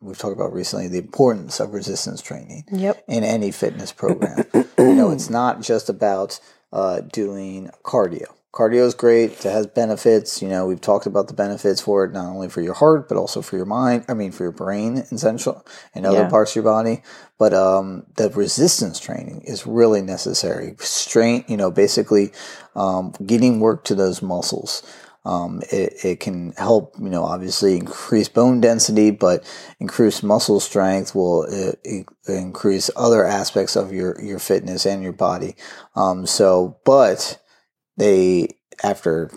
we've talked about recently the importance of resistance training Yep. in any fitness program. you know, it's not just about uh, doing cardio. Cardio is great. It has benefits. You know, we've talked about the benefits for it, not only for your heart, but also for your mind. I mean, for your brain, essential, and other Yeah. parts of your body. But um, the resistance training is really necessary. Strain, you know, basically um, getting work to those muscles. Um, it, it can help, you know, obviously increase bone density, but increase muscle strength will uh, i- increase other aspects of your, your fitness and your body. Um, so, but they, after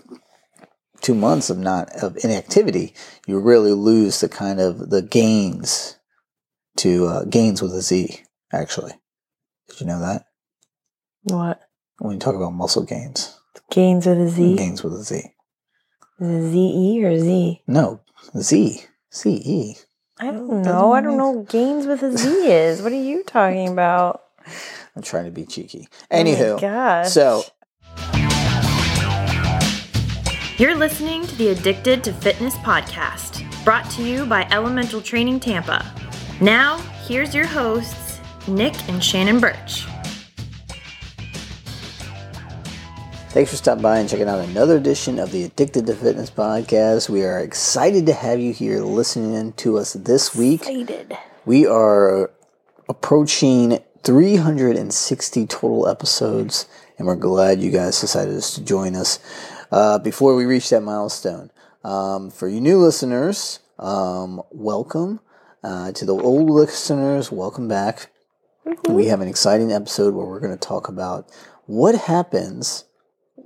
two months of not, of inactivity, you really lose the kind of the gains to, uh, gains with a Z, actually. Did you know that? What? When you talk about muscle gains, Gains with a Z? gains with a Z. Is it Z E or Z? No, Z. C E. I don't know. I don't know what gains with a Z is. What are you talking about? I'm trying to be cheeky. Oh my Anywho, gosh. so You're listening to the Addicted to Fitness podcast, brought to you by Elemental Training Tampa. Now, here's your hosts, Nick and Shannon Birch. Thanks for stopping by and checking out another edition of the Addicted to Fitness podcast. We are excited to have you here listening to us this week. Excited. We are approaching 360 total episodes, and we're glad you guys decided to join us uh, before we reach that milestone. Um, for you new listeners, um, welcome. Uh, to the old listeners, welcome back. We have an exciting episode where we're going to talk about what happens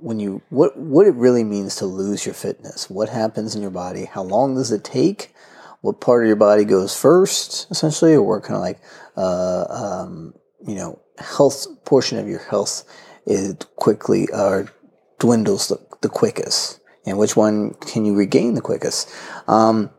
when you what what it really means to lose your fitness. What happens in your body? How long does it take? What part of your body goes first, essentially, or what kind of like uh, um, you know health portion of your health is quickly or dwindles the, the quickest, and which one can you regain the quickest? Um,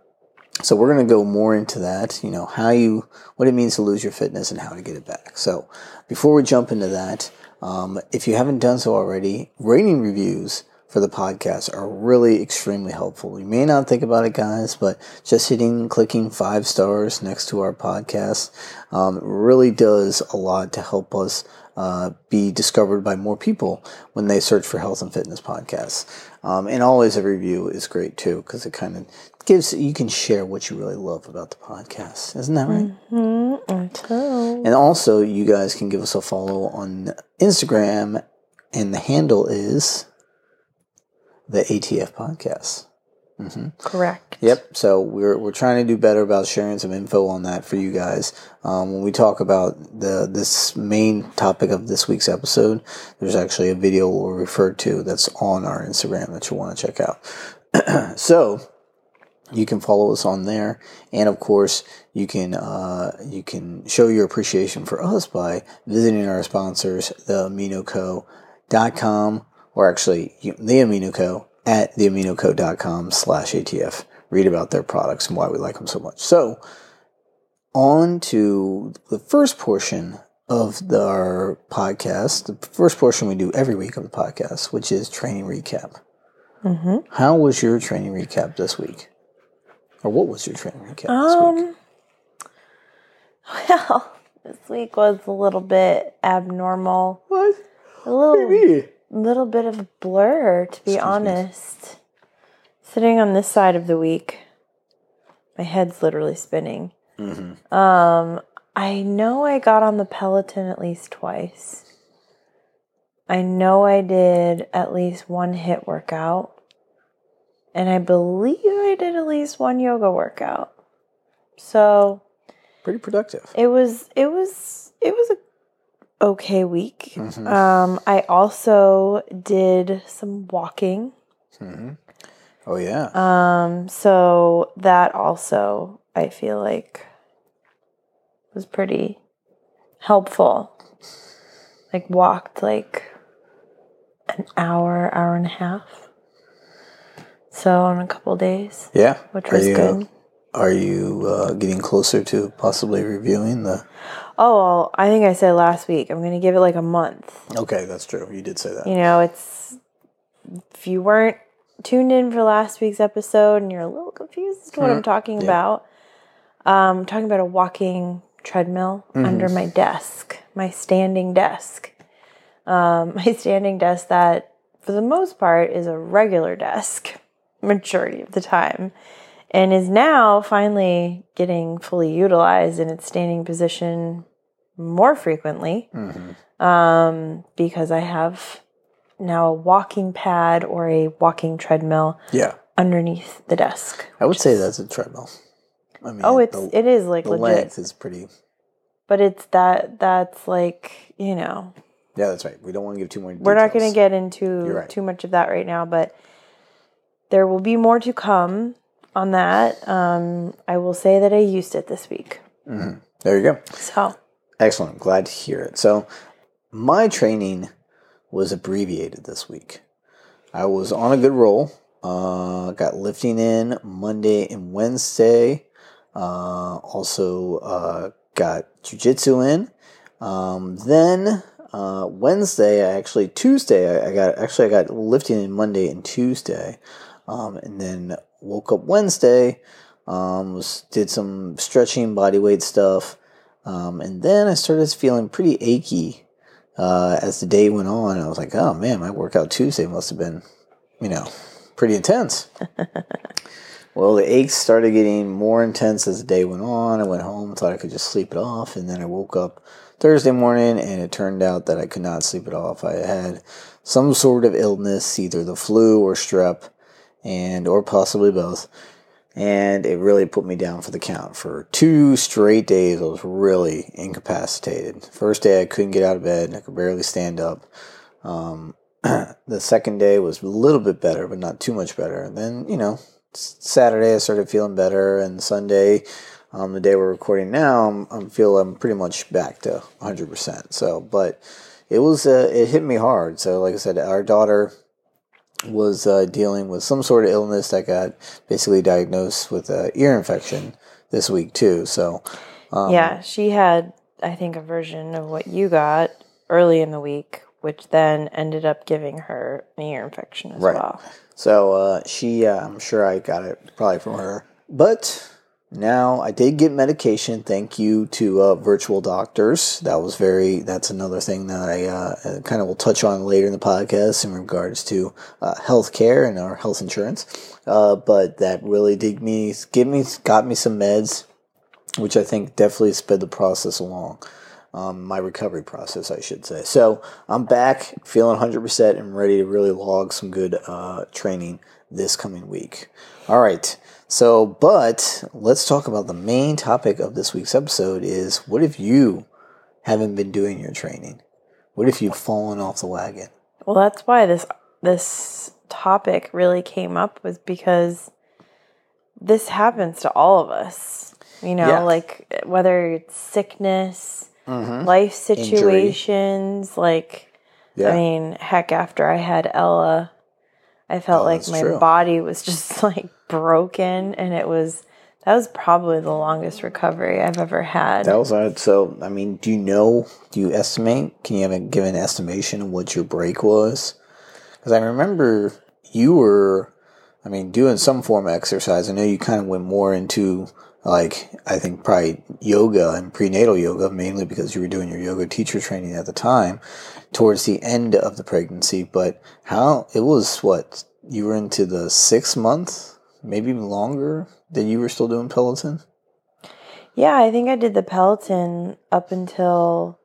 so we're going to go more into that, you know, how you, what it means to lose your fitness and how to get it back. So before we jump into that, um, if you haven't done so already, rating reviews for the podcast are really extremely helpful. You may not think about it, guys, but just hitting, clicking five stars next to our podcast um, really does a lot to help us uh, be discovered by more people when they search for health and fitness podcasts. Um, and always a review is great too because it kind of gives you can share what you really love about the podcast. Isn't that right? Mm-hmm. And also, you guys can give us a follow on Instagram, and the handle is the ATF Podcast. Correct. Yep. So we're we're trying to do better about sharing some info on that for you guys. Um, when we talk about the this main topic of this week's episode, there's actually a video we'll refer to that's on our Instagram that you'll want to check out. so you can follow us on there, and of course you can uh, you can show your appreciation for us by visiting our sponsors, theaminoco.com, or actually you- the Amino Co at theaminoco.com slash ATF. Read about their products and why we like them so much. So, on to the first portion of the, our podcast, the first portion we do every week of the podcast, which is training recap. Mm-hmm. How was your training recap this week? Or what was your training recap this week? Um. Well, this week was a little bit abnormal. What? A little, Maybe. little bit of a blur, to be Excuse me. honest. Sitting on this side of the week, my head's literally spinning. Mm-hmm. Um, I know I got on the Peloton at least twice. I know I did at least one HIIT workout. And I believe I did at least one yoga workout. So Pretty productive. it was it was it was a okay week. Mhm. Um, I also did some walking. hmm Oh, yeah. Um, so that also I feel like was pretty helpful. Like walked like an hour, hour and a half. So in a couple days, yeah. which Are was you, good. Are you uh, getting closer to possibly reviewing the. Oh, well, I think I said last week I'm gonna give it like a month. Okay, that's true. You did say that. You know, it's if you weren't tuned in for last week's episode and you're a little confused as to what I'm talking Yeah. about, Um, talking about a walking treadmill under my desk, my standing desk. Um, my standing desk that, for the most part, is a regular desk majority of the time, and is now finally getting fully utilized in its standing position more frequently um, because I have now a walking pad or a walking treadmill Yeah. underneath the desk. I would say that's a treadmill. I mean, Oh, it's the, it is like the legit, length is pretty. but it's that that's like you know Yeah, that's right. We don't want to give too many. we're not going to get into right. too much of that right now, but there will be more to come on that. Um, I will say that I used it this week, There you go. so Excellent. Glad to hear it. So, my training was abbreviated this week. I was on a good roll. Uh, got lifting in Monday and Wednesday. Uh, also uh, got jujitsu in. Um, then uh, Wednesday, I actually Tuesday, I, I got actually I got lifting in Monday and Tuesday, um, and then woke up Wednesday. Um, was did some stretching, body weight stuff. Um, and then I started feeling pretty achy uh, as the day went on. I was like, oh man, my workout Tuesday must have been, you know, pretty intense. well, the aches started getting more intense as the day went on. I went home, thought I could just sleep it off. And then I woke up Thursday morning and it turned out that I could not sleep it off. I had some sort of illness, either the flu or strep, and or possibly both and it really put me down for the count. For two straight days, I was really incapacitated. First day, I couldn't get out of bed, I could barely stand up. Um, the second day was a little bit better, but not too much better. And then, you know, Saturday, I started feeling better, and Sunday, um, the day we're recording now, I'm, I'm feel I'm pretty much back to 100%. So, but it was, uh, it hit me hard. So, like I said, our daughter was uh, dealing with some sort of illness that got basically diagnosed with an ear infection this week too. So um, yeah, she had I think a version of what you got early in the week, which then ended up giving her an ear infection as Right. well. so uh, she, uh, I'm sure I got it probably from her, but. Now I did get medication. Thank you to uh, virtual doctors. That was very. That's another thing that I uh, kind of will touch on later in the podcast in regards to uh, healthcare and our health insurance. Uh, but that really did me, give me, got me some meds which I think definitely sped the process along. Um, my recovery process, I should say. So I'm back, feeling 100% and ready to really log some good uh, training this coming week. All right. So, but let's talk about the main topic of this week's episode is what if you haven't been doing your training? What if you've fallen off the wagon? Well, that's why this this topic really came up was because this happens to all of us. You know, Yeah. like whether it's sickness, Mm-hmm. life situations, like Yeah. I mean, heck, after I had Ella, I felt Oh, like my true. body was just like broken, and it was that was probably the longest recovery I've ever had. That was hard. So, I mean, do you know? Do you estimate? Can you have a, give an estimation of what your break was? Because I remember you were, I mean, doing some form of exercise. I know you kind of went more into like I think probably yoga and prenatal yoga, mainly because you were doing your yoga teacher training at the time, towards the end of the pregnancy. But how it was? What you were into the six month, maybe longer that you were still doing Peloton. yeah, I think I did the Peloton up until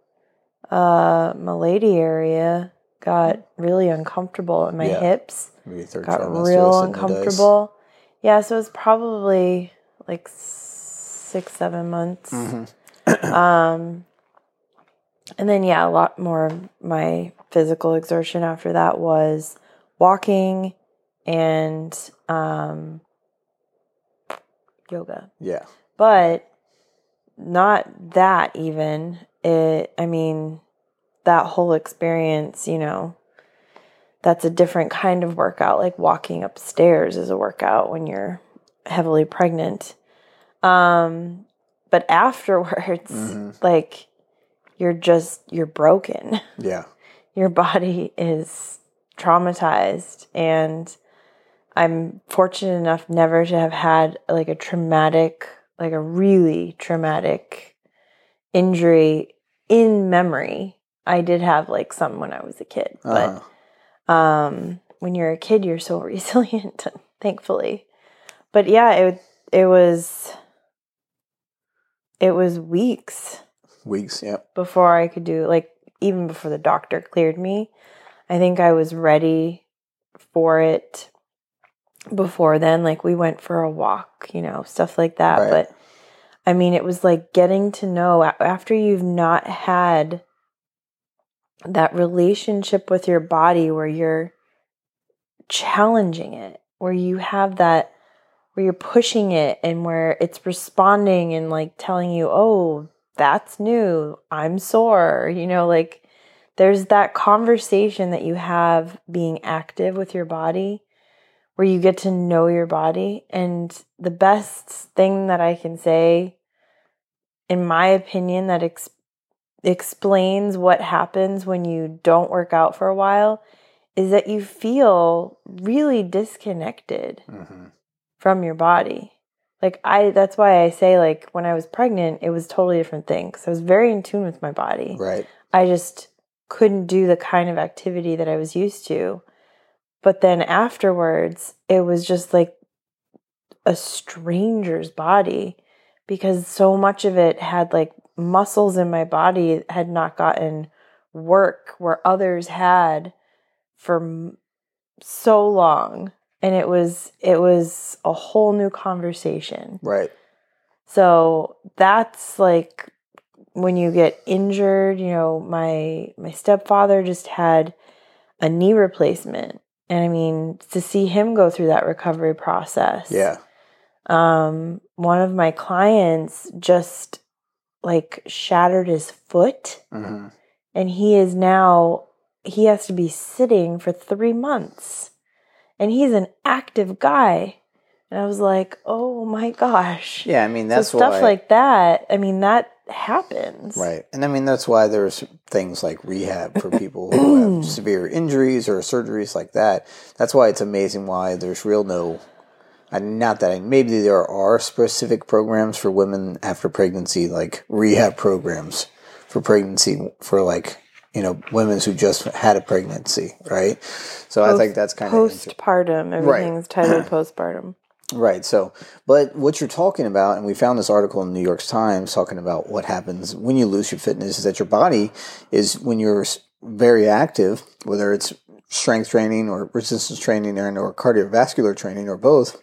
uh, my lady area got really uncomfortable in my Yeah. hips. Maybe third got real uncomfortable. Yeah, so it was probably like six, seven months. um, and then yeah, a lot more of my physical exertion after that was walking and um, yoga, Yeah. but not that even. It, I mean, that whole experience, you know, that's a different kind of workout. Like walking upstairs is a workout when you're heavily pregnant. Um, but afterwards, like you're just you're broken. Yeah. Your body is traumatized, and I'm fortunate enough never to have had like a traumatic like a really traumatic injury in memory. I did have like some when I was a kid, Uh-huh. but um, when you're a kid, you're so resilient, thankfully. But yeah, it it was it was weeks Weeks. Yep. before I could do like even before the doctor cleared me. I think I was ready for it before then. Like we went for a walk, you know, stuff like that. Right. But I mean, it was like getting to know after you've not had that relationship with your body where you're challenging it, where you have that where you're pushing it and where it's responding and like telling you, oh, that's new. I'm sore. You know, like there's that conversation that you have being active with your body where you get to know your body. And the best thing that I can say, in my opinion, that ex- explains what happens when you don't work out for a while is that you feel really disconnected hmm from your body. Like I that's why I say like when I was pregnant it was a totally different thing cuz I was very in tune with my body. Right. I just couldn't do the kind of activity that I was used to. But then afterwards it was just like a stranger's body because so much of it had like muscles in my body had not gotten work where others had for so long. And it was it was a whole new conversation. Right. so that's like when you get injured you know my my stepfather just had a knee replacement and i mean to see him go through that recovery process Yeah. um one of my clients just like shattered his foot hmm and he is now he has to be sitting for three months and he's an active guy and i was like oh my gosh Yeah. I mean, that's so stuff why. like that i mean that happens Right. And I mean, that's why there's things like rehab for people who have severe injuries or surgeries like that. That's why it's amazing why there's real no, not that, I, maybe there are specific programs for women after pregnancy, like rehab programs for pregnancy for like, you know, women who just had a pregnancy, right? So I think that's kind of postpartum everything's titled postpartum Right. So, but what you're talking about, and we found this article in the New York Times talking about what happens when you lose your fitness is that your body is when you're very active, whether it's strength training or resistance training or, or cardiovascular training or both,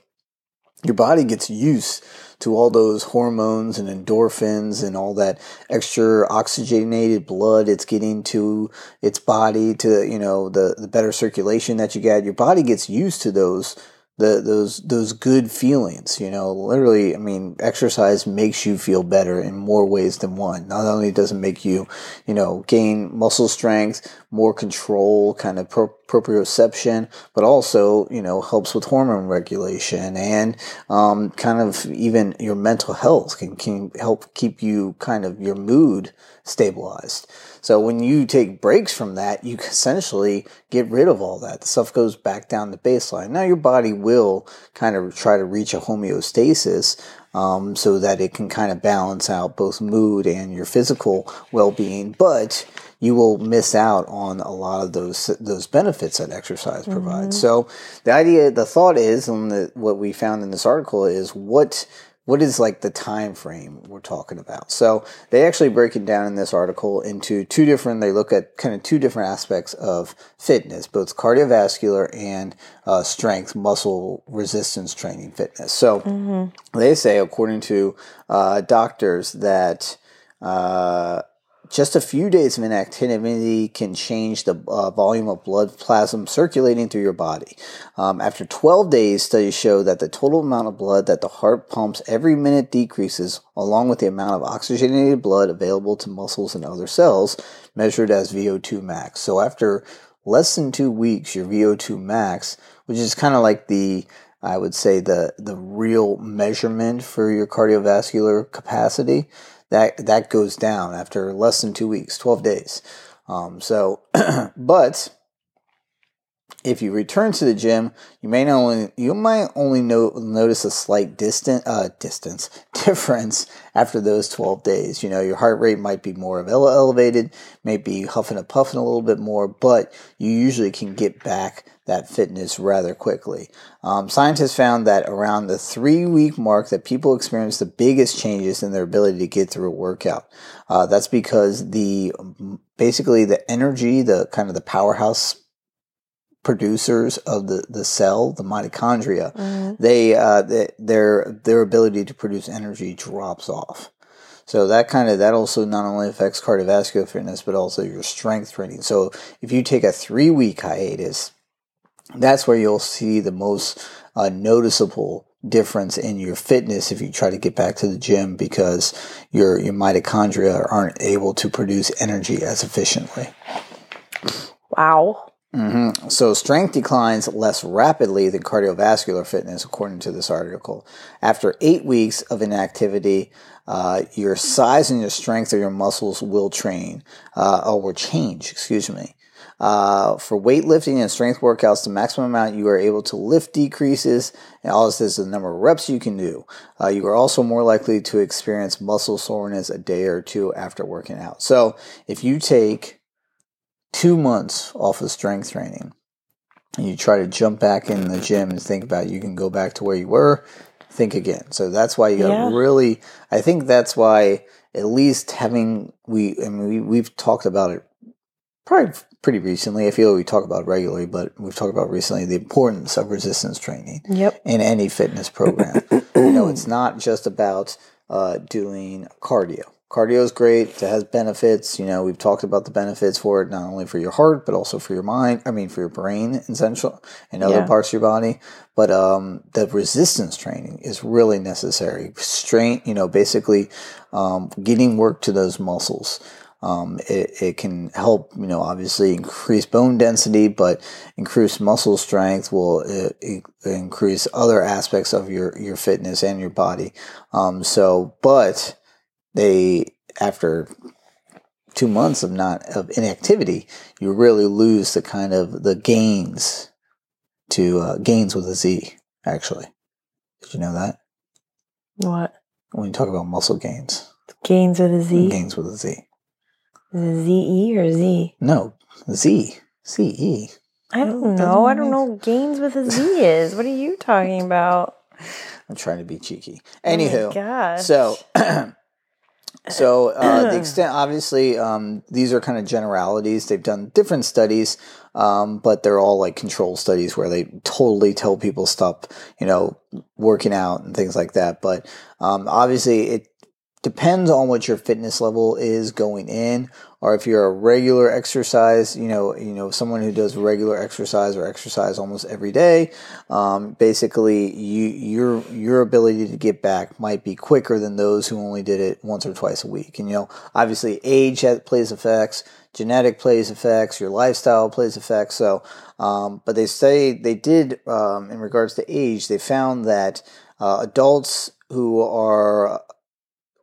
your body gets used to all those hormones and endorphins and all that extra oxygenated blood it's getting to its body to you know the the better circulation that you get your body gets used to those the those those good feelings you know literally i mean exercise makes you feel better in more ways than one. Not only does it make you you know gain muscle strength more control kind of pro- proprioception but also you know helps with hormone regulation and um, kind of even your mental health can, can help keep you kind of your mood stabilized so when you take breaks from that, you essentially get rid of all that. The stuff goes back down to baseline. Now your body will kind of try to reach a homeostasis um, so that it can kind of balance out both mood and your physical well-being, but you will miss out on a lot of those those benefits that exercise provides. So the idea, the thought is, and the, what we found in this article is what what is like the time frame we're talking about? So they actually break it down in this article into two different they look at kind of two different aspects of fitness both cardiovascular and uh, strength muscle resistance training fitness. So they say according to uh, doctors that uh, just a few days of inactivity can change the uh, volume of blood plasma circulating through your body. Um, after 12 days, studies show that the total amount of blood that the heart pumps every minute decreases, along with the amount of oxygenated blood available to muscles and other cells, measured as VO2 max. So after less than two weeks, your VO2 max, which is kind of like the I would say the the real measurement for your cardiovascular capacity that that goes down after less than two weeks, twelve days. Um, so, but if you return to the gym, you may not only you might only no, notice a slight distant uh, distance difference after those 12 days. You know, your heart rate might be more ele- elevated, maybe huffing and puffing a little bit more, but you usually can get back that fitness rather quickly. Um, scientists found that around the three week mark that people experience the biggest changes in their ability to get through a workout. Uh, that's because the basically the energy, the kind of the powerhouse producers of the, the cell, the mitochondria, Mm-hmm. they, uh, they, their their ability to produce energy drops off. So that kind of that also not only affects cardiovascular fitness but also your strength training. So if you take a three week hiatus, that's where you'll see the most uh, noticeable difference in your fitness if you try to get back to the gym because your your mitochondria aren't able to produce energy as efficiently. Wow. Hmm So strength declines less rapidly than cardiovascular fitness, according to this article. After eight weeks of inactivity, uh, your size and your strength of your muscles will train, uh, or will change, excuse me. Uh, for weightlifting and strength workouts, the maximum amount you are able to lift decreases, and all this is the number of reps you can do. Uh, you are also more likely to experience muscle soreness a day or two after working out. So if you take two months off of strength training and you try to jump back in the gym and think about you can go back to where you were, think again. So that's why you got to Yeah. really, I think that's why at least having, we, I mean, we, we've talked about it probably pretty recently. I feel we talk about it regularly, but we've talked about recently the importance of resistance training Yep. in any fitness program. you know, it's not just about uh, doing cardio. Cardio is great. It has benefits. You know, we've talked about the benefits for it, not only for your heart, but also for your mind. I mean, for your brain, essential, and other Yeah. parts of your body. But um, the resistance training is really necessary. Strain, you know, basically um, getting work to those muscles. Um, it, it can help, you know, obviously increase bone density, but increase muscle strength will uh, i- increase other aspects of your, your fitness and your body. Um, so, but they, after two months of not, of inactivity, you really lose the kind of the gains to, uh, gains with a Z, actually. Did you know that? What? When you talk about muscle gains, Gains with a Z? gains with a Z. Is it Z E or Z? No, Z. Z E. I don't know. I don't know what gains with a Z is. What are you talking about? I'm trying to be cheeky. Oh my Anywho, gosh. so so uh, the extent obviously um, these are kind of generalities. They've done different studies, um, but they're all like control studies where they totally tell people stop, you know, working out and things like that. But um, obviously, it depends on what your fitness level is going in or if you're a regular exercise you know you know someone who does regular exercise or exercise almost every day um, basically you your your ability to get back might be quicker than those who only did it once or twice a week. And you know obviously age plays effects genetic plays effects your lifestyle plays effects. So um, but they say they did um, in regards to age they found that uh, adults who are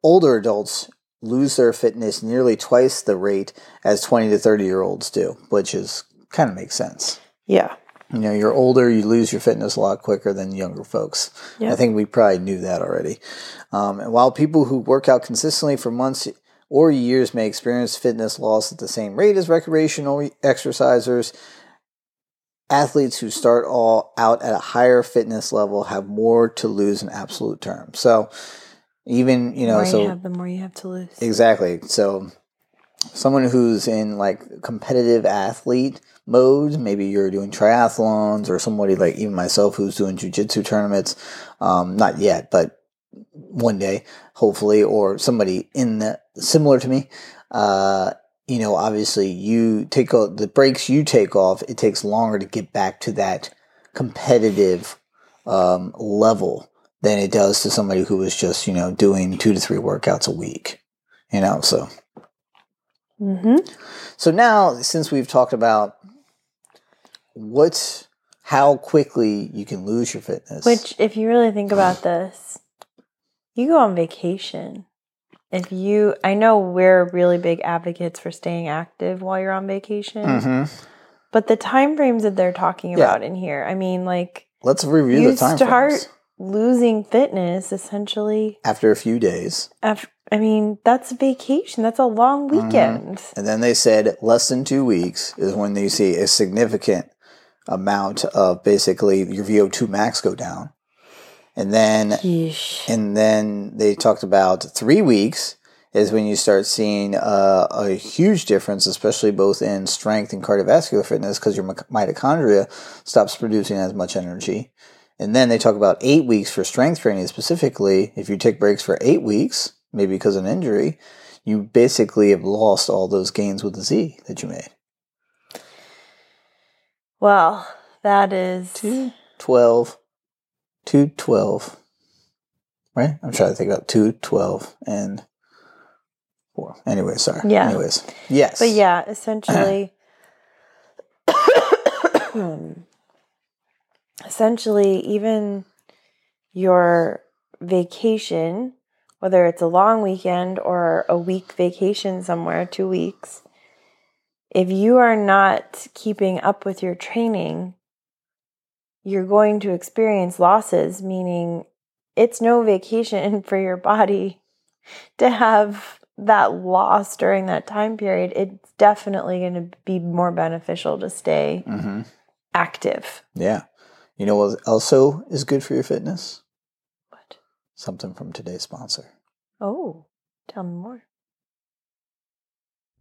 older adults lose their fitness nearly twice the rate as 20 to 30 year olds do, which is kind of makes sense. yeah. You know, you're older, you lose your fitness a lot quicker than younger folks. Yeah. I think we probably knew that already. Um, and while people who work out consistently for months or years may experience fitness loss at the same rate as recreational exercisers, athletes who start all out at a higher fitness level have more to lose in absolute terms. So, even you The know, more so you have, the more you have to lose. Exactly. So, someone who's in like competitive athlete mode, maybe you're doing triathlons, or somebody like even myself who's doing jujitsu tournaments. Um, not yet, but one day, hopefully, or somebody in the similar to me. Uh, you know, obviously, you take o- the breaks you take off. It takes longer to get back to that competitive um, level than it does to somebody who is just you know doing two to three workouts a week. You know, so Mm-hmm. so now since we've talked about what how quickly you can lose your fitness, Which, if you really think about this, you go on vacation. If you, I know we're really big advocates for staying active while you're on vacation, Mhm. but the time frames that they're talking Yeah. about in here, I mean, like Let's review you the time start frames. Losing fitness essentially. After a few days. After, I mean, that's vacation. That's a long Mm-hmm. weekend. And then they said less than two weeks is when you see a significant amount of basically your VO2 max go down. And then Yeesh. and then they talked about three weeks is when you start seeing uh, a huge difference, especially both in strength and cardiovascular fitness, because your mitochondria stops producing as much energy. And then they talk about eight weeks for strength training specifically. If you take breaks for eight weeks, maybe because of an injury, you basically have lost all those gains with the Z that you made. Well, that is 12, 212, right? I'm trying to think about 212 and 4. Anyway, sorry. Yeah. Anyways, yes. But yeah, essentially, um, essentially, even your vacation, whether it's a long weekend or a week vacation somewhere, two weeks, if you are not keeping up with your training, you're going to experience losses, meaning it's no vacation for your body to have that loss during that time period, it's definitely going to be more beneficial to stay hmm active. Yeah. You know what also is good for your fitness? What? Something from today's sponsor. Oh, tell me more.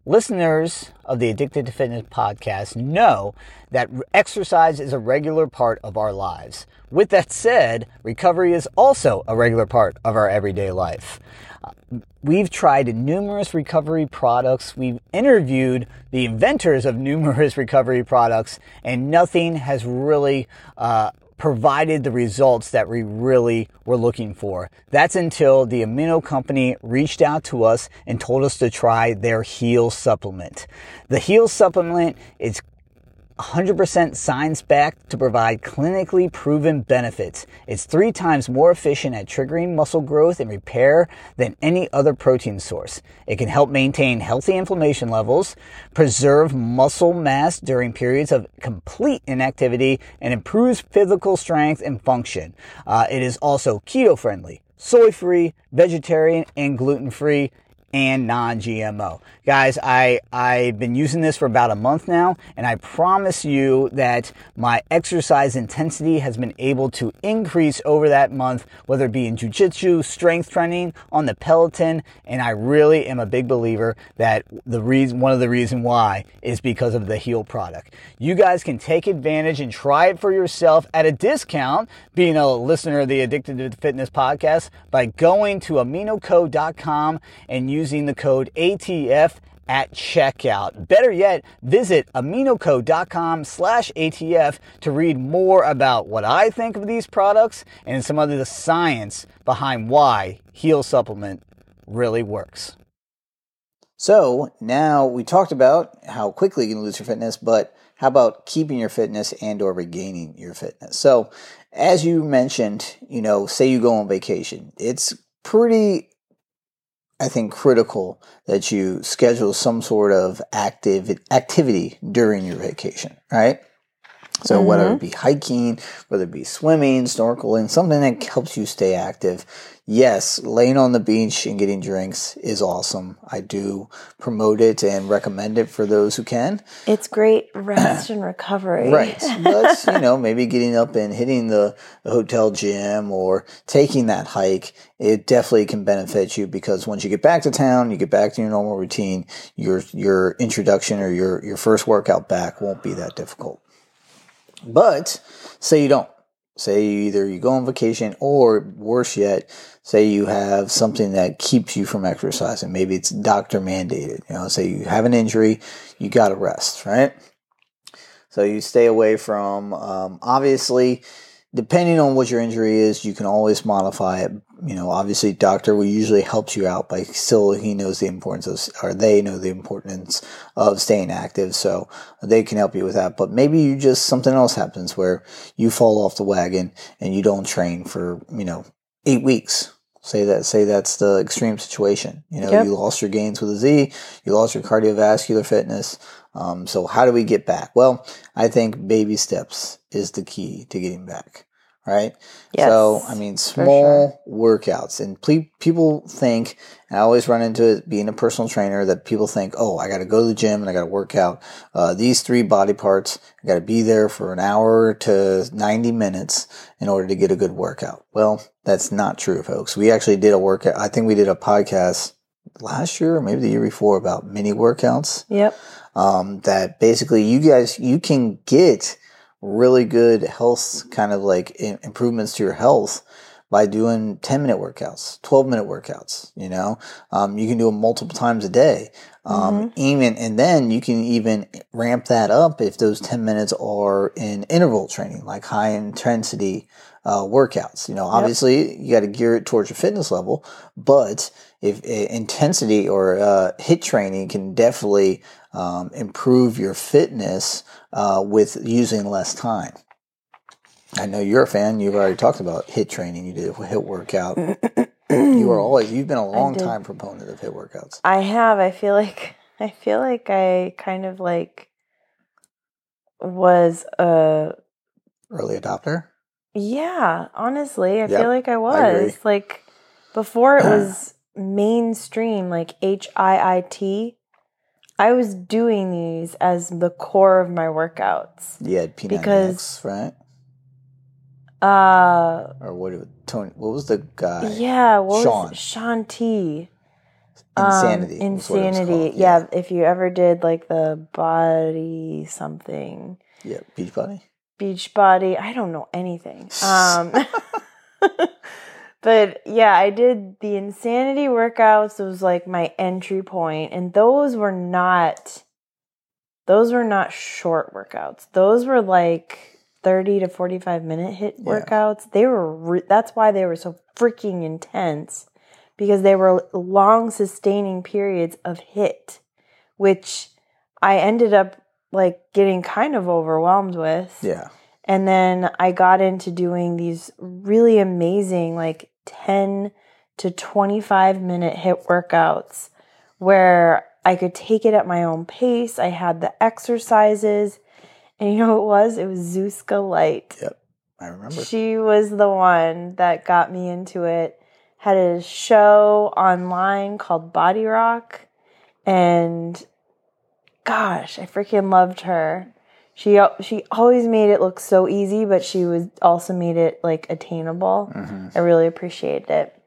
Listeners of the Addicted to Fitness podcast know that exercise is a regular part of our lives. With that said, recovery is also a regular part of our everyday life. We've tried numerous recovery products. We've interviewed the inventors of numerous recovery products, and nothing has really uh, provided the results that we really were looking for. That's until the amino company reached out to us and told us to try their Heal supplement. The Heal supplement is 100% science backed to provide clinically proven benefits. It's three times more efficient at triggering muscle growth and repair than any other protein source. It can help maintain healthy inflammation levels, preserve muscle mass during periods of complete inactivity, and improves physical strength and function. Uh, it is also keto friendly, soy free, vegetarian, and gluten free and non-GMO. Guys, I, I've been using this for about a month now, and I promise you that my exercise intensity has been able to increase over that month, whether it be in jujitsu, strength training, on the Peloton, and I really am a big believer that the reason, one of the reason why is because of the Heal product. You guys can take advantage and try it for yourself at a discount, being a listener of the Addicted to Fitness podcast, by going to aminoco.com and using the code ATF at checkout. Better yet, visit aminoco.com slash ATF to read more about what I think of these products and some of the science behind why Heal Supplement really works. So now we talked about how quickly you can lose your fitness, but how about keeping your fitness and or regaining your fitness? So as you mentioned, you know, say you go on vacation, it's pretty I think critical that you schedule some sort of active activity during your vacation, right? So whether it mm-hmm. be hiking, whether it be swimming, snorkeling, something that helps you stay active. Yes, laying on the beach and getting drinks is awesome. I do promote it and recommend it for those who can. It's great rest and recovery. Right. But, you know, maybe getting up and hitting the, the hotel gym or taking that hike, it definitely can benefit you because once you get back to town, you get back to your normal routine, your your introduction or your, your first workout back won't be that difficult. But say you don't. Say either you go on vacation or worse yet, say you have something that keeps you from exercising. Maybe it's doctor mandated. You know, say you have an injury, you got to rest, right? So you stay away from, um, obviously, depending on what your injury is, you can always modify it. You know, obviously, doctor will usually help you out, but still, he knows the importance of, or they know the importance of staying active, so they can help you with that. But maybe you just something else happens where you fall off the wagon and you don't train for you know eight weeks. Say that. Say that's the extreme situation. You know, Yep. you lost your gains with a Z. You lost your cardiovascular fitness. Um, so how do we get back? Well, I think baby steps is the key to getting back. Right. Yes, So I mean, small workouts, and ple- people think. And I always run into it being a personal trainer that people think, oh, I got to go to the gym and I got to work out uh, these three body parts. I got to be there for an hour to ninety minutes in order to get a good workout. Well, that's not true, folks. We actually did a workout. I think we did a podcast last year or maybe the year before about mini workouts Yep. Um, that basically you guys you can get really good health kind of like improvements to your health by doing 10 minute workouts 12 minute workouts you know? Um, you can do them multiple times a day um, even and then you can even ramp that up if those 10 minutes are in interval training like high intensity uh, workouts you know? Obviously you got to gear it towards your fitness level but if uh, intensity or uh, HIIT training can definitely um, improve your fitness uh, with using less time. I know you're a fan. You've already talked about HIIT training. You did a HIIT workout. you are always you've been a long time proponent of HIIT workouts. I have. I feel like I feel like I kind of like was a Early adopter. yeah, honestly, I Yep, feel like I I was. like before it was mainstream like H I I T. I was doing these as the core of my workouts. You had P90X, Because- right? Uh Or what? Tony? What was the guy? yeah, what Sean. was? Sean T. Um, Insanity. was what it was insanity. called. Yeah. if you ever did like the body something, Yeah. Beachbody. beach body, I don't know anything. Um, but yeah, I did the insanity workouts. It was like my entry point, and those were not. Those were not short workouts. Those were like 30 to 45 minute HIIT Yeah. workouts. They were re- that's why they were so freaking intense because they were long sustaining periods of HIIT which I ended up like getting kind of overwhelmed with. Yeah. And then I got into doing these really amazing, like 10 to 25 minute HIIT workouts where I could take it at my own pace. I had the exercises. And you know what it was? It was Zuzka Light. Yep. I remember. She was the one that got me into it. Had a show online called Body Rock. And gosh, I freaking loved her. She she always made it look so easy, but she was also made it like attainable. Mm-hmm. I really appreciated it.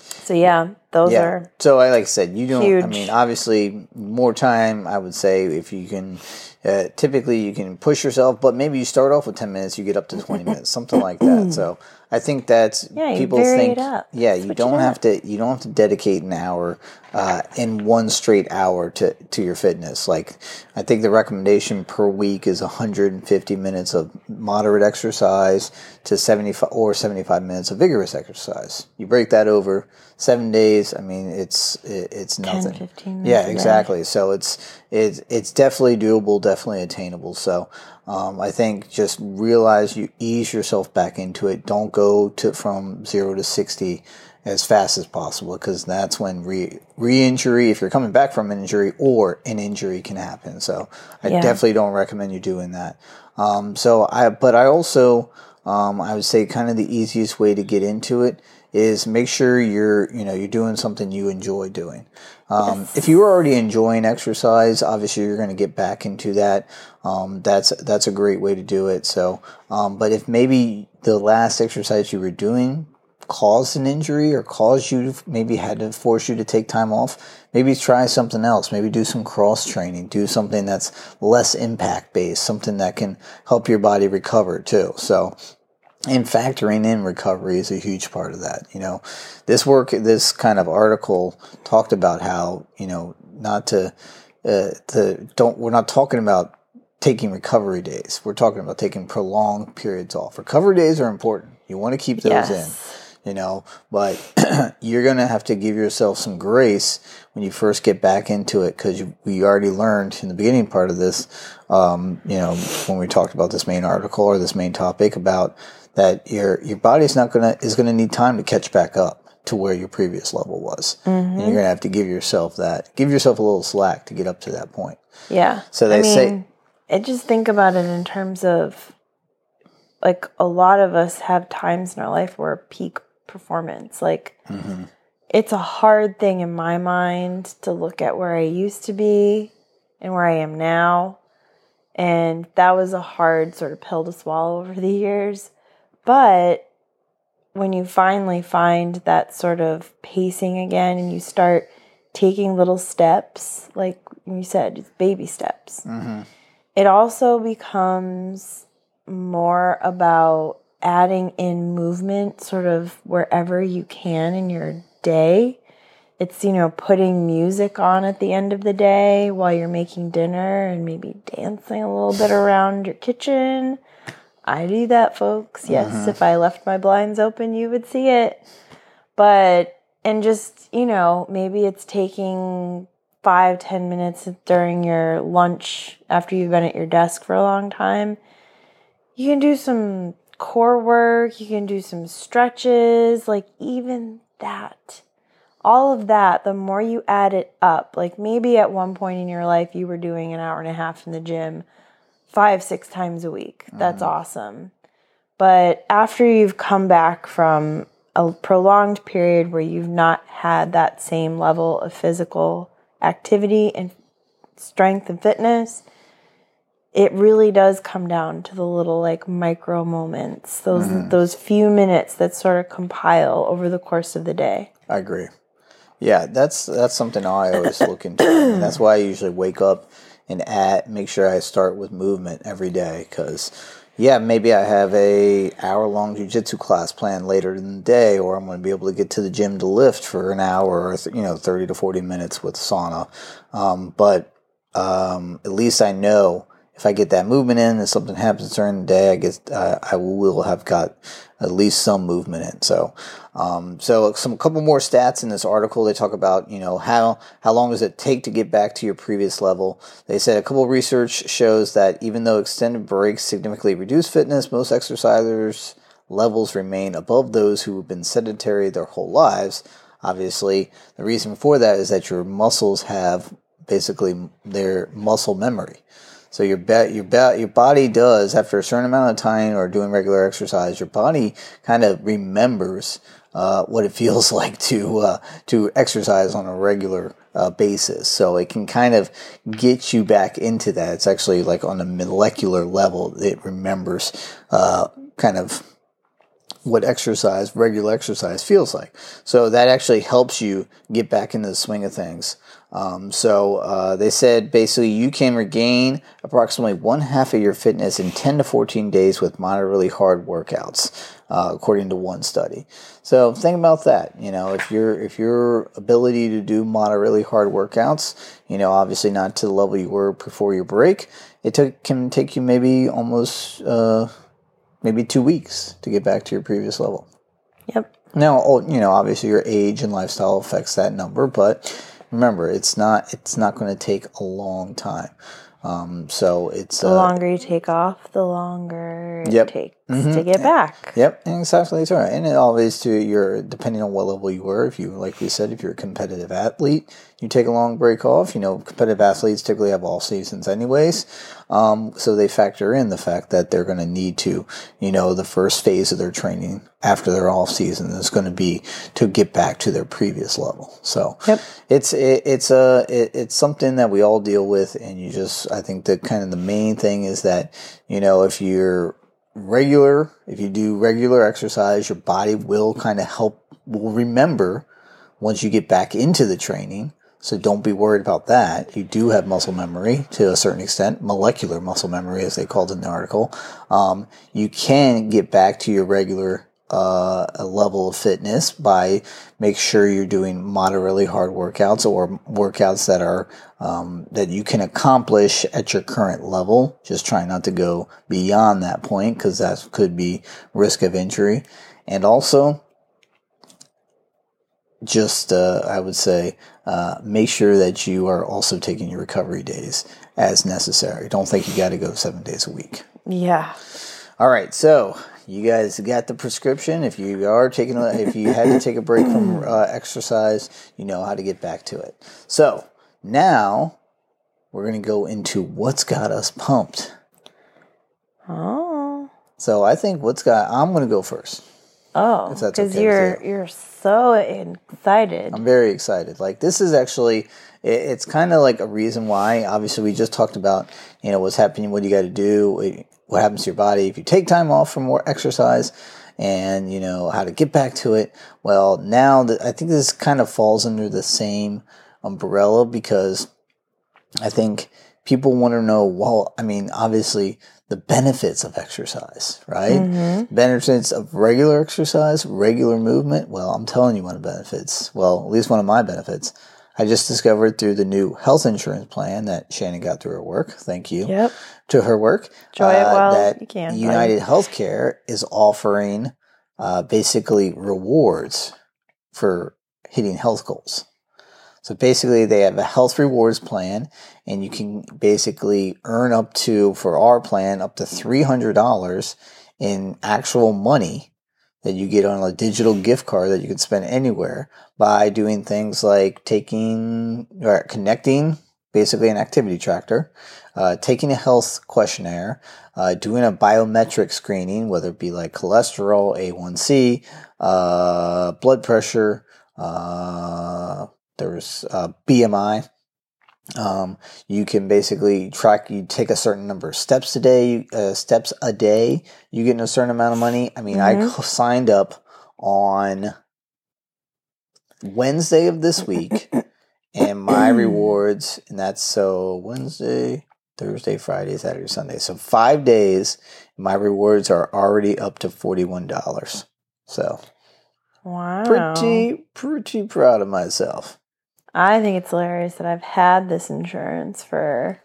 So yeah, those yeah. are So I like I said, you don't. I mean, obviously, more time. I would say if you can. Uh, typically, you can push yourself, but maybe you start off with ten minutes, you get up to twenty minutes, something like that. So I think that's Yeah, you people vary think. it up. Yeah, you don't have to. You don't have to dedicate an hour uh, in one straight hour to to your fitness. Like I think the recommendation per week is 150 minutes of moderate exercise to 75 or 75 minutes of vigorous exercise. You break that over seven days. I mean, it's it, it's 10, nothing. 15 minutes Yeah, a day. exactly. So it's it's it's definitely doable, definitely attainable. So um, I think just realize you ease yourself back into it. Don't go to from zero to sixty as fast as possible because that's when re re-injury if you're coming back from an injury or an injury can happen so i Yeah. definitely don't recommend you doing that um, so i but i also um, i would say kind of the easiest way to get into it is make sure you're you know you're doing something you enjoy doing. Um, if you're already enjoying exercise obviously you're going to get back into that. Um, that's that's a great way to do it. So um, but if maybe the last exercise you were doing caused an injury or caused you maybe had to force you to take time off maybe try something else. Maybe do some cross training. Do something that's less impact based something that can help your body recover too. So and factoring in recovery is a huge part of that you know. This work this kind of article talked about how you know not to uh, to don't we're not talking about taking recovery days. We're talking about taking prolonged periods off. Recovery days are important. You want to keep those in Yes. you know. But you're going to have to give yourself some grace when you first get back into it because we already learned in the beginning part of this um, you know when we talked about this main article or this main topic about that your your body's not going to is to need time to catch back up to where your previous level was. And you're going to have to give yourself that, give yourself a little slack to get up to that point. Yeah. So they I say- mean, I just think about it in terms of like a lot of us have times in our life where peak performance. Like Mm-hmm. it's a hard thing in my mind to look at where I used to be and where I am now. And that was a hard sort of pill to swallow over the years. But when you finally find that sort of pacing again and you start taking little steps, like you said, it's baby steps, mm-hmm. it also becomes more about adding in movement sort of wherever you can in your day. It's, you know, putting music on at the end of the day while you're making dinner and maybe dancing a little bit around your kitchen. I do that, folks. Yes, uh-huh. if I left my blinds open, you would see it. But, and just, you know, maybe it's taking five, ten minutes during your lunch after you've been at your desk for a long time. You can do some core work, you can do some stretches, like even that. All of that, the more you add it up, like maybe at one point in your life you were doing an hour and a half in the gym five, six times a week. That's mm. awesome. But after you've come back from a prolonged period where you've not had that same level of physical activity and strength and fitness, it really does come down to the little like micro moments, those mm-hmm. those few minutes that sort of compile over the course of the day. I agree. Yeah, that's that's something I always look into. That's why I usually wake up and at make sure I start with movement every day because yeah, maybe I have a hour long jujitsu class planned later in the day, or I'm going to be able to get to the gym to lift for an hour, or you know, thirty to forty minutes with sauna. Um, but um, at least I know if I get that movement in and something happens during the day, I guess uh, I will have got at least some movement in. So, um, so some couple more stats in this article. They talk about you know how how long does it take to get back to your previous level. They said a couple research shows that even though extended breaks significantly reduce fitness, most exercisers levels remain above those who have been sedentary their whole lives. Obviously, the reason for that is that your muscles have basically their muscle memory. So your be- your be- your body does after a certain amount of time or doing regular exercise, your body kind of remembers uh, what it feels like to uh, to exercise on a regular uh, basis. So it can kind of get you back into that. It's actually like on a molecular level, it remembers uh, kind of what exercise, regular exercise, feels like. So that actually helps you get back into the swing of things. Um, so uh, they said basically you can regain approximately one half of your fitness in 10 to 14 days with moderately hard workouts, uh, according to one study. So think about that. You know, if your if your ability to do moderately hard workouts, you know, obviously not to the level you were before your break, it took, can take you maybe almost. Uh, maybe two weeks to get back to your previous level. Yep. Now, oh, you know, obviously your age and lifestyle affects that number, but remember, it's not it's not going to take a long time. Um, so it's The uh, longer you take off, the longer it Yep. takes Mhm. to get back. Yep, exactly. That's right. And it always to your depending on what level you were. If you, like we said, if you're a competitive athlete, you take a long break off. You know, competitive athletes typically have off seasons, anyways. Um, so they factor in the fact that they're going to need to, you know, the first phase of their training after their off season is going to be to get back to their previous level. So Yep. it's it, it's a it, it's something that we all deal with, and you just I think the kind of the main thing is that you know if you're regular, if you do regular exercise, your body will kind of help, will remember once you get back into the training. So don't be worried about that. You do have muscle memory to a certain extent, molecular muscle memory, as they called in the article. Um, you can get back to your regular uh, a level of fitness by make sure you're doing moderately hard workouts or workouts that are um, that you can accomplish at your current level. Just try not to go beyond that point because that could be risk of injury. And also, just uh, I would say uh, make sure that you are also taking your recovery days as necessary. Don't think you got to go seven days a week. Yeah. All right, so you guys got the prescription. If you are taking, a, if you had to take a break from uh, exercise, you know how to get back to it. So now we're going to go into what's got us pumped. Oh. So I think what's got. I'm going to go first. Oh, because okay you're you. you're so excited. I'm very excited. Like this is actually, it, it's kind of like a reason why. Obviously, we just talked about you know what's happening, what you got to do, what- happens to your body if you take time off from more exercise, and you know how to get back to it. Well, now that I think this kind of falls under the same umbrella because I think people want to know. Well, I mean, obviously the benefits of exercise, right? Mm-hmm. Benefits of regular exercise, regular movement. Well, I'm telling you one of the benefits. Well, at least one of my benefits. I just discovered through the new health insurance plan that Shannon got through her work. Thank you Yep. to her work. Enjoy it while that you can, buddy. United Healthcare is offering uh, basically rewards for hitting health goals. So basically, they have a health rewards plan, and you can basically earn up to, for our plan, up to $300 in actual money that you get on a digital gift card that you can spend anywhere by doing things like taking or connecting basically an activity tracker, uh, taking a health questionnaire, uh, doing a biometric screening, whether it be like cholesterol, A1C, uh, blood pressure, uh, there's uh, BMI. Um, you can basically track. You take a certain number of steps a day. Uh, steps a day, you get a certain amount of money. I mean, I Mhm. signed up on Wednesday of this week, and my rewards, and that's so Wednesday, Thursday, Friday, Saturday, Sunday. So five days. My rewards are already up to forty one dollars. So Wow. pretty pretty proud of myself. I think it's hilarious that I've had this insurance for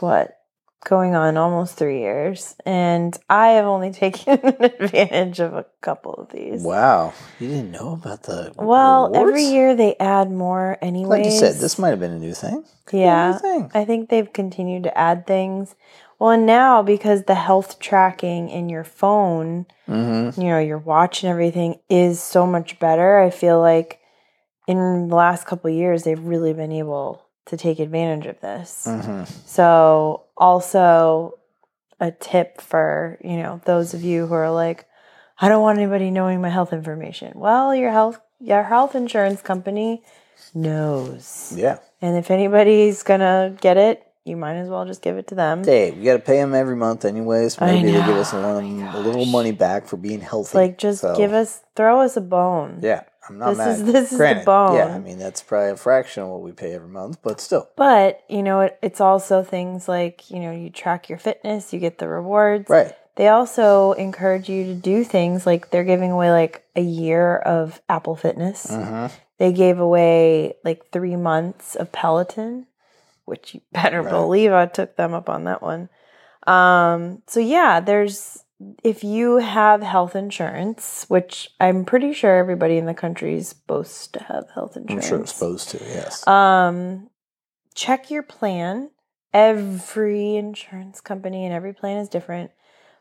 what going on almost three years, and I have only taken advantage of a couple of these. Wow, you didn't know about the Well, every year they add more anyway. Like you said, this might have been a new thing. Could be a new Yeah, thing. I think they've continued to add things. Well, and now because the health tracking in your phone, Mm-hmm. you know, your watch and everything is so much better. I feel like in the last couple of years they've really been able to take advantage of this. Mm-hmm. So, also a tip for, you know, those of you who are like I don't want anybody knowing my health information. Well, your health your health insurance company knows. Yeah. And if anybody's gonna get it, you might as well just give it to them. Hey, we got to pay them every month, anyways. Maybe they give us a, Oh little, my a little money back for being healthy. Like just So, give us throw us a bone. Yeah, I'm not This mad. is- this is the Granted, bone. Yeah, I mean that's probably a fraction of what we pay every month, but still. But, you know, it, it's also things like, you know, you track your fitness, you get the rewards. Right. They also encourage you to do things like they're giving away like a year of Apple Fitness. Mm-hmm. They gave away like three months of Peloton, which you better Right. believe I took them up on that one. Um, so yeah, there's if you have health insurance, which I'm pretty sure everybody in the country is supposed to have health insurance. I'm sure it's supposed to. Yes. Um, check your plan. Every insurance company and every plan is different,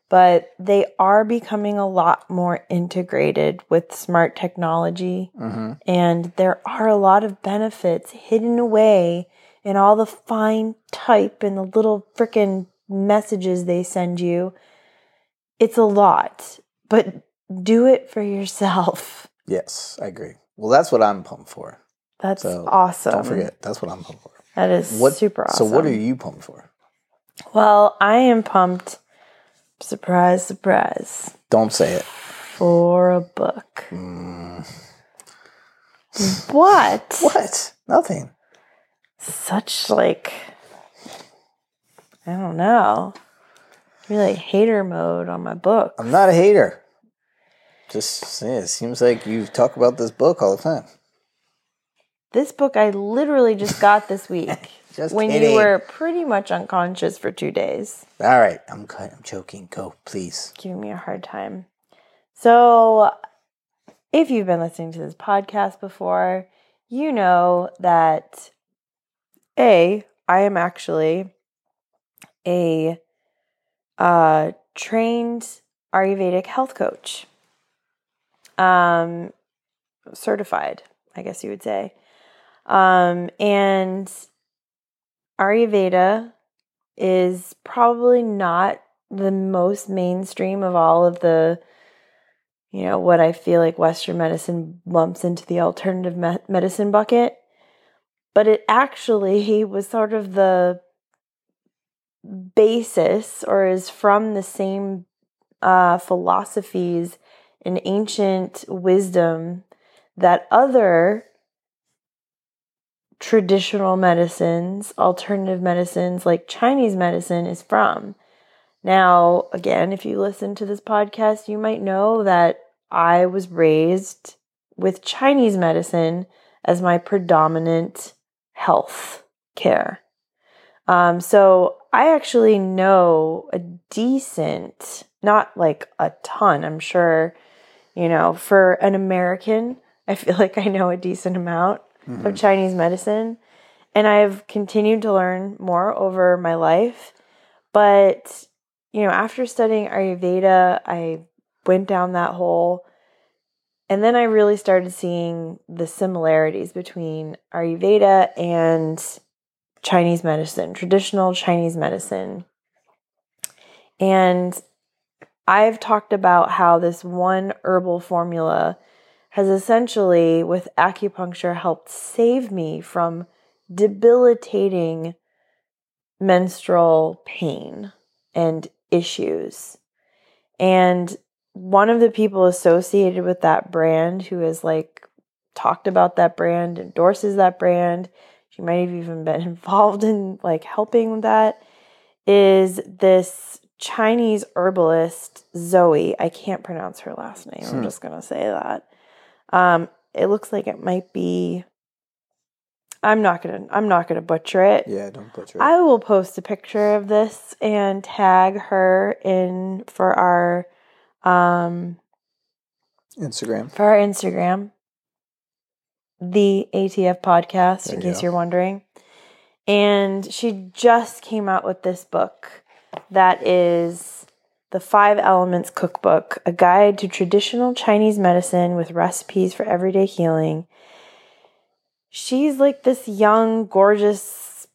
but they are becoming a lot more integrated with smart technology. mm-hmm. And there are a lot of benefits hidden away in all the fine type and the little freaking messages they send you. It's a lot, but do it for yourself. Yes, I agree. Well, that's what I'm pumped for. That's So, awesome. Don't forget, that's what I'm pumped for. That is What? super awesome. So, what are you pumped for? Well, I am pumped. Surprise, surprise. Don't say it. For a book. Mm, What? what? Nothing. Such like I don't know. Really hater mode on my book. I'm not a hater. Just yeah, it seems like you talk about this book all the time. This book I literally just got this week. Just when kidding. you were pretty much unconscious for two days. All right, I'm cut. I'm joking. Go, please. giving me a hard time. So, if you've been listening to this podcast before, you know that A, I am actually a uh, trained Ayurvedic health coach, um, certified, I guess you would say. Um, and Ayurveda is probably not the most mainstream of all of the, you know, what I feel like Western medicine lumps into the alternative me- medicine bucket. But it actually was sort of the basis or is from the same uh, philosophies and ancient wisdom that other traditional medicines, alternative medicines like Chinese medicine is from. Now, again, if you listen to this podcast, you might know that I was raised with Chinese medicine as my predominant health care. Um, so I actually know a decent, not like a ton, I'm sure, you know, for an American, I feel like I know a decent amount mm-hmm. of Chinese medicine. And I've continued to learn more over my life. But, you know, after studying Ayurveda, I went down that hole. And then I really started seeing the similarities between Ayurveda and Chinese medicine, traditional Chinese medicine. And I've talked about how this one herbal formula has essentially, with acupuncture, helped save me from debilitating menstrual pain and issues. And one of the people associated with that brand who has like talked about that brand, endorses that brand, she might have even been involved in like helping with that, is this Chinese herbalist, Zoe. I can't pronounce her last name. Hmm. I'm just going to say that. Um, it looks like it might be. I'm not gonna. I'm not gonna butcher it. Yeah, don't butcher it. I will post a picture of this and tag her in for our um Instagram. For our Instagram, the ATF podcast, there in case you you're wondering. And she just came out with this book that is the Five Elements Cookbook, a guide to traditional Chinese medicine with recipes for everyday healing. She's like this young, gorgeous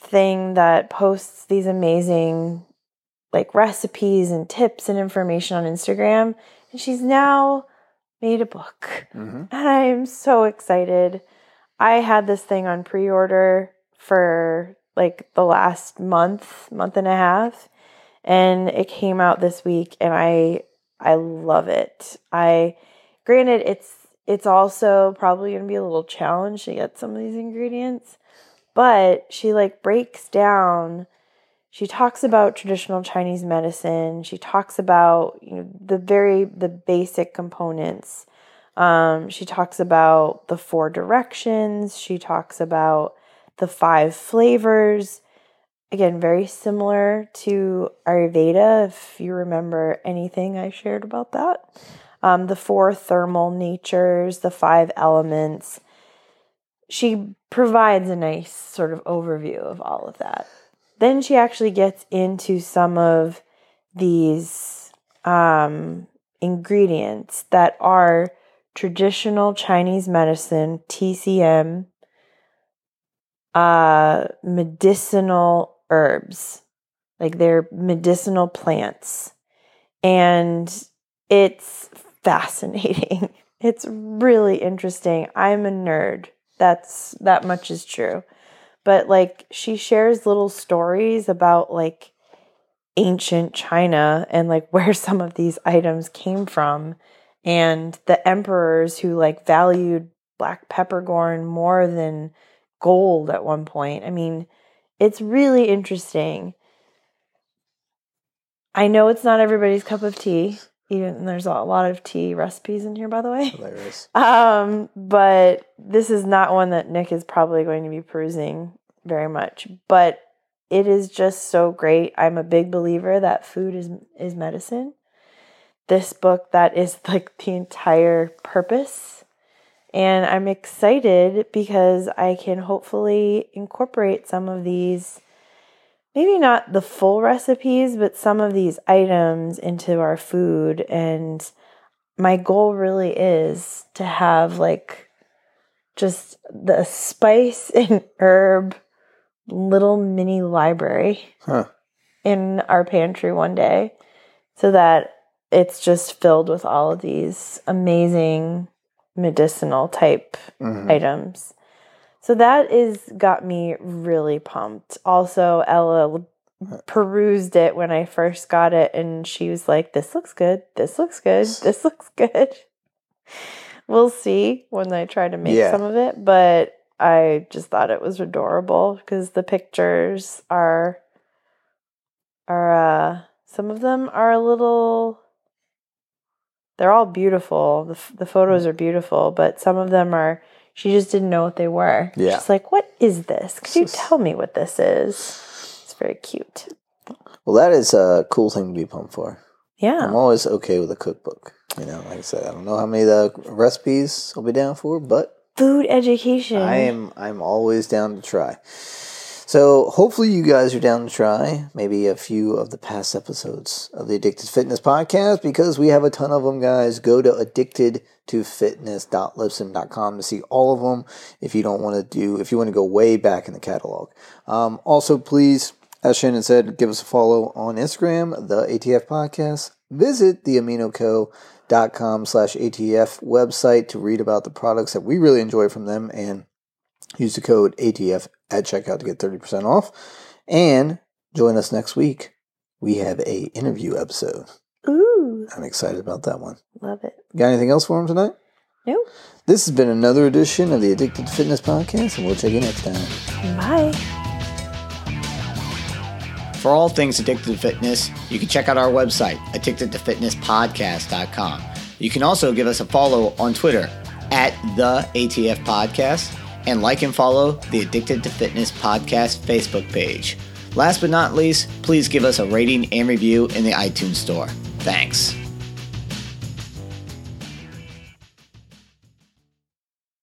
thing that posts these amazing like recipes and tips and information on Instagram. And she's now made a book. Mm-hmm. And I am so excited. I had this thing on pre order for like the last month, month and a half and it came out this week and I I love it. I granted it's it's also probably going to be a little challenge to get some of these ingredients, but she like breaks down she talks about traditional Chinese medicine. She talks about you know the very the basic components. Um, she talks about the four directions. She talks about the five flavors again, very similar to Ayurveda, if you remember anything I shared about that. Um, the four thermal natures, the five elements. She provides a nice sort of overview of all of that. Then she actually gets into some of these um, ingredients that are traditional Chinese medicine, TCM, uh, medicinal herbs, like they're medicinal plants. And it's fascinating. It's really interesting. I'm a nerd. That's that much is true. But like she shares little stories about like ancient China and like where some of these items came from and the emperors who like valued black peppercorn more than gold at one point. I mean, it's really interesting. I know it's not everybody's cup of tea. Even there's a lot of tea recipes in here, by the way. Hilarious. Um, but this is not one that Nick is probably going to be perusing very much. But it is just so great. I'm a big believer that food is is medicine. This book that is like the entire purpose and I'm excited because I can hopefully incorporate some of these maybe not the full recipes, but some of these items into our food. And my goal really is to have like just the spice and herb little mini library Huh. in our pantry one day so that it's just filled with all of these amazing medicinal type Mhm. items. So that is got me really pumped. Also, Ella perused it when I first got it and she was like, This looks good. This looks good. This looks good. We'll see when I try to make Yeah. some of it, but I just thought it was adorable because the pictures are are uh some of them are a little they're all beautiful. The f- the photos are beautiful, but some of them are she just didn't know what they were. Yeah. She's like, "What is this? Could you tell me what this is?" It's very cute. Well, that is a cool thing to be pumped for. Yeah. I'm always okay with a cookbook. You know, like I said, I don't know how many of the recipes I'll be down for, but Food education. I am I'm always down to try. So hopefully you guys are down to try maybe a few of the past episodes of the Addicted Fitness podcast because we have a ton of them, guys. Go to addictedtofitness.libsyn.com to see all of them. If you don't want to do, if you want to go way back in the catalog. Um, also, please, as Shannon said, give us a follow on Instagram, the ATF podcast. Visit the aminoco.com slash ATF website to read about the products that we really enjoy from them and use the code ATF at checkout to get 30% off. And join us next week. We have a interview episode. Ooh, I'm excited about that one. love it. Got anything else for him tonight? No. This has been another edition of the Addicted to Fitness podcast, and we'll check you next time. Bye. For all things Addicted to Fitness, you can check out our website, addictedtofitnesspodcast.com. You can also give us a follow on Twitter at the ATF Podcast and like and follow the Addicted to Fitness Podcast Facebook page. Last but not least, please give us a rating and review in the iTunes Store. Thanks.